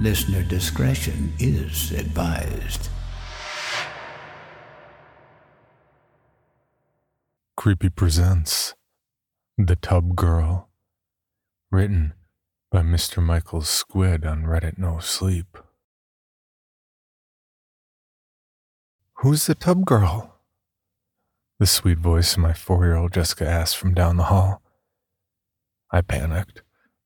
Listener discretion is advised. Creepy presents The Tub Girl, written by Mr. Michael Squid on Reddit No Sleep. Who's the tub girl? The sweet voice of my four year old Jessica asked from down the hall. I panicked,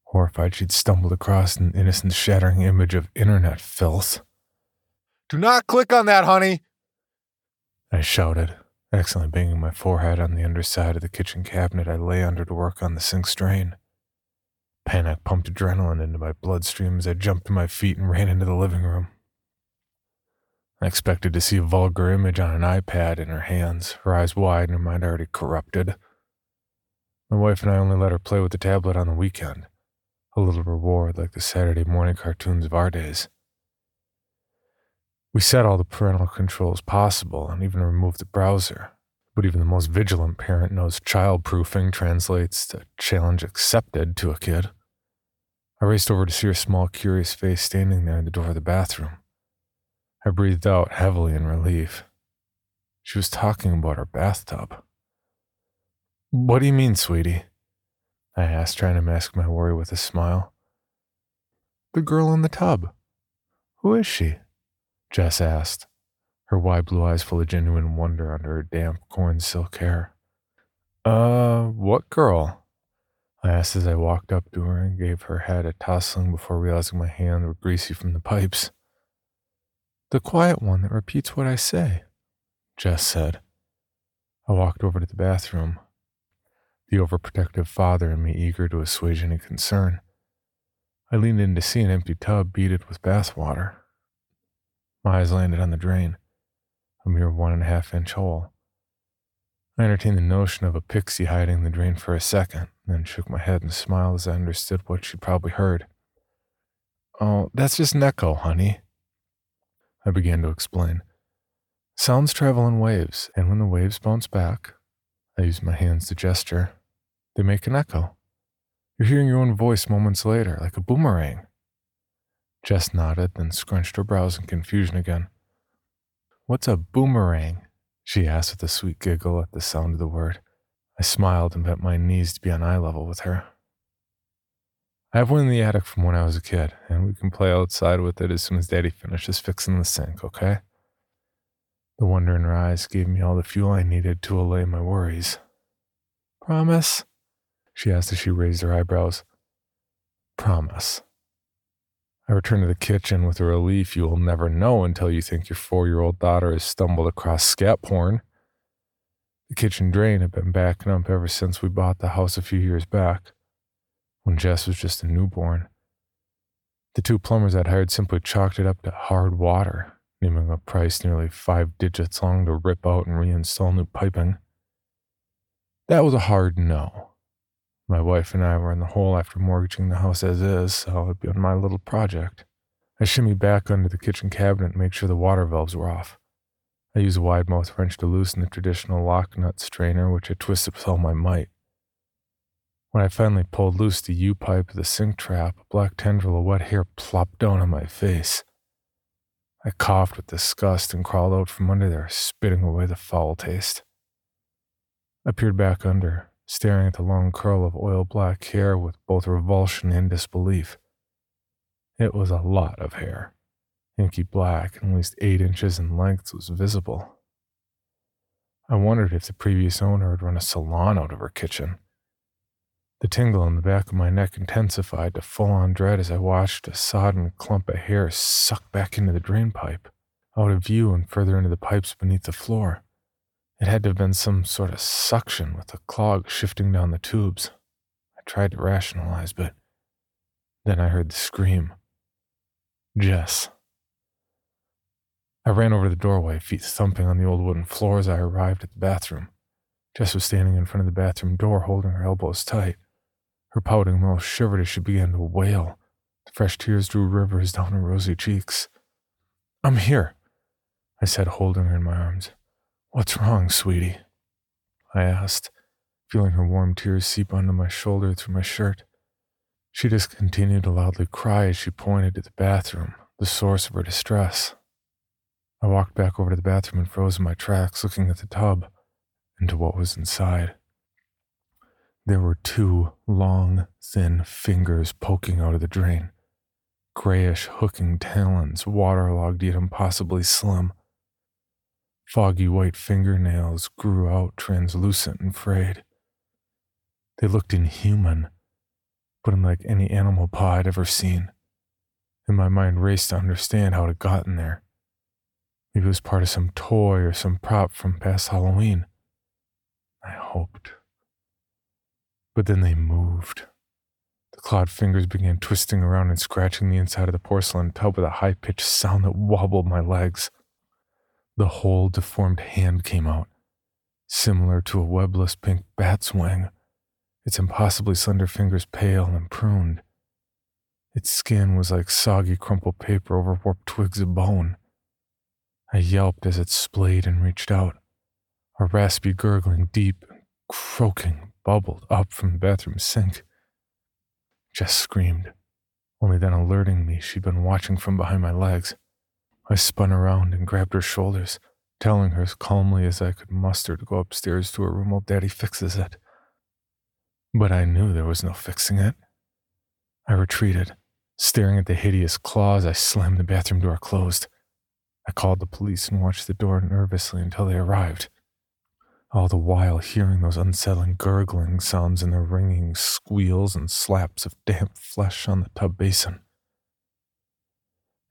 horrified she'd stumbled across an innocent shattering image of internet filth. Do not click on that, honey! I shouted, accidentally banging my forehead on the underside of the kitchen cabinet I lay under to work on the sink drain. Panic pumped adrenaline into my bloodstream as I jumped to my feet and ran into the living room. I expected to see a vulgar image on an iPad in her hands, her eyes wide and her mind already corrupted. My wife and I only let her play with the tablet on the weekend, a little reward like the Saturday morning cartoons of our days. We set all the parental controls possible and even removed the browser, but even the most vigilant parent knows childproofing translates to challenge accepted to a kid. I raced over to see her small, curious face standing there in the door of the bathroom. I breathed out heavily in relief. She was talking about her bathtub. What do you mean, sweetie? I asked, trying to mask my worry with a smile. The girl in the tub. Who is she? Jess asked, her wide blue eyes full of genuine wonder under her damp corn silk hair. Uh, what girl? I asked as I walked up to her and gave her head a tousling before realizing my hands were greasy from the pipes. The quiet one that repeats what I say, Jess said. I walked over to the bathroom, the overprotective father in me eager to assuage any concern. I leaned in to see an empty tub beaded with bath water. My eyes landed on the drain, a mere one and a half inch hole. I entertained the notion of a pixie hiding in the drain for a second, then shook my head and smiled as I understood what she'd probably heard. Oh, that's just an echo, honey. I began to explain. Sounds travel in waves, and when the waves bounce back, I use my hands to gesture, they make an echo. You're hearing your own voice moments later, like a boomerang. Jess nodded, then scrunched her brows in confusion again. What's a boomerang? she asked with a sweet giggle at the sound of the word. I smiled and bent my knees to be on eye level with her. I have one in the attic from when I was a kid, and we can play outside with it as soon as Daddy finishes fixing the sink, okay? The wonder in her eyes gave me all the fuel I needed to allay my worries. Promise? She asked as she raised her eyebrows. Promise. I returned to the kitchen with a relief you will never know until you think your four year old daughter has stumbled across scat porn. The kitchen drain had been backing up ever since we bought the house a few years back when Jess was just a newborn. The two plumbers I'd hired simply chalked it up to hard water, naming a price nearly five digits long to rip out and reinstall new piping. That was a hard no. My wife and I were in the hole after mortgaging the house as is, so it'd be on my little project. I shimmied back under the kitchen cabinet and made sure the water valves were off. I used a wide mouth wrench to loosen the traditional lock nut strainer, which I twisted with all my might. When I finally pulled loose the U pipe of the sink trap, a black tendril of wet hair plopped down on my face. I coughed with disgust and crawled out from under there, spitting away the foul taste. I peered back under, staring at the long curl of oil black hair with both revulsion and disbelief. It was a lot of hair. Inky black and at least eight inches in length was visible. I wondered if the previous owner had run a salon out of her kitchen. The tingle in the back of my neck intensified to full on dread as I watched a sodden clump of hair suck back into the drain pipe, out of view and further into the pipes beneath the floor. It had to have been some sort of suction with a clog shifting down the tubes. I tried to rationalize, but then I heard the scream. Jess. I ran over the doorway, feet thumping on the old wooden floor as I arrived at the bathroom. Jess was standing in front of the bathroom door, holding her elbows tight. Her pouting mouth shivered as she began to wail. The fresh tears drew rivers down her rosy cheeks. I'm here, I said, holding her in my arms. What's wrong, sweetie? I asked, feeling her warm tears seep onto my shoulder through my shirt. She just continued to loudly cry as she pointed to the bathroom, the source of her distress. I walked back over to the bathroom and froze in my tracks, looking at the tub and to what was inside. There were two long, thin fingers poking out of the drain, grayish hooking talons, waterlogged yet impossibly slim. Foggy white fingernails grew out translucent and frayed. They looked inhuman, but unlike any animal paw I'd ever seen. And my mind raced to understand how it had gotten there. Maybe it was part of some toy or some prop from past Halloween. I hoped. But then they moved. The clawed fingers began twisting around and scratching the inside of the porcelain tub with a high pitched sound that wobbled my legs. The whole deformed hand came out, similar to a webless pink bat's wing, its impossibly slender fingers pale and pruned. Its skin was like soggy crumpled paper over warped twigs of bone. I yelped as it splayed and reached out. A raspy gurgling, deep, croaking bubbled up from the bathroom sink. Jess screamed, only then alerting me she'd been watching from behind my legs. I spun around and grabbed her shoulders, telling her as calmly as I could muster to go upstairs to her room while Daddy fixes it. But I knew there was no fixing it. I retreated, staring at the hideous claws. I slammed the bathroom door closed. I called the police and watched the door nervously until they arrived all the while hearing those unsettling gurgling sounds and the ringing squeals and slaps of damp flesh on the tub basin.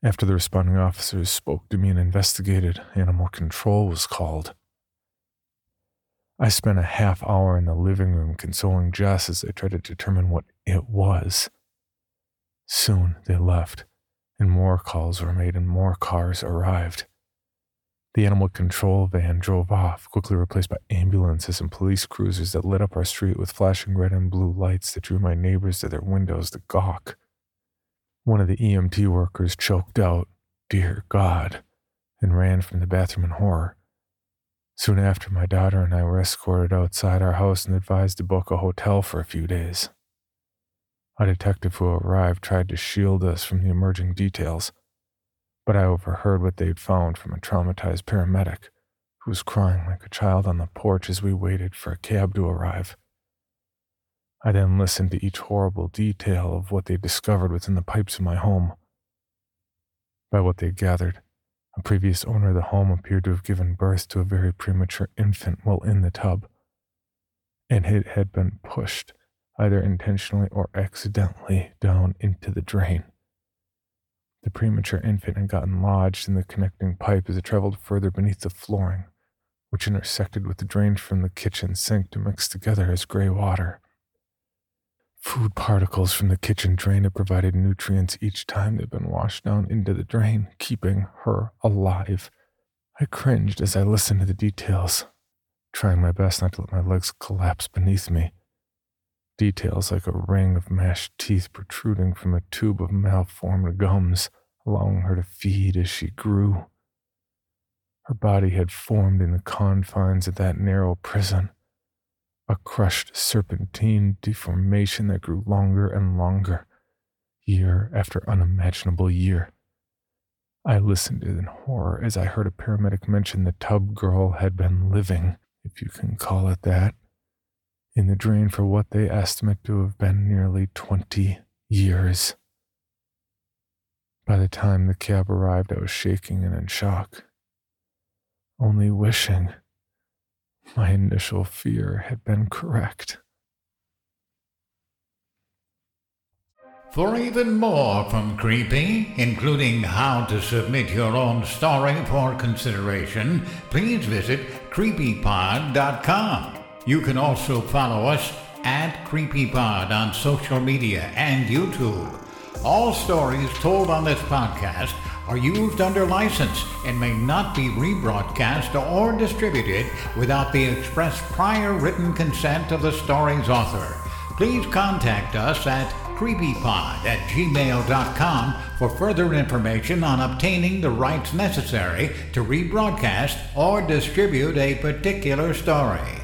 After the responding officers spoke to me and investigated, animal control was called. I spent a half hour in the living room consoling Jess as they tried to determine what it was. Soon they left, and more calls were made and more cars arrived. The animal control van drove off, quickly replaced by ambulances and police cruisers that lit up our street with flashing red and blue lights that drew my neighbors to their windows to gawk. One of the EMT workers choked out, Dear God, and ran from the bathroom in horror. Soon after, my daughter and I were escorted outside our house and advised to book a hotel for a few days. A detective who arrived tried to shield us from the emerging details but I overheard what they'd found from a traumatized paramedic who was crying like a child on the porch as we waited for a cab to arrive. I then listened to each horrible detail of what they discovered within the pipes of my home. By what they gathered, a previous owner of the home appeared to have given birth to a very premature infant while in the tub, and it had been pushed, either intentionally or accidentally, down into the drain. The premature infant had gotten lodged in the connecting pipe as it traveled further beneath the flooring, which intersected with the drain from the kitchen sink to mix together as gray water. Food particles from the kitchen drain had provided nutrients each time they'd been washed down into the drain, keeping her alive. I cringed as I listened to the details, trying my best not to let my legs collapse beneath me. Details like a ring of mashed teeth protruding from a tube of malformed gums, allowing her to feed as she grew. Her body had formed in the confines of that narrow prison, a crushed serpentine deformation that grew longer and longer, year after unimaginable year. I listened in horror as I heard a paramedic mention the tub girl had been living, if you can call it that, in the drain for what they estimate to have been nearly 20 years. By the time the cab arrived, I was shaking and in shock, only wishing my initial fear had been correct. For even more from Creepy, including how to submit your own story for consideration, please visit creepypod.com. You can also follow us at CreepyPod on social media and YouTube. All stories told on this podcast are used under license and may not be rebroadcast or distributed without the express prior written consent of the story's author. Please contact us at creepypod at gmail.com for further information on obtaining the rights necessary to rebroadcast or distribute a particular story.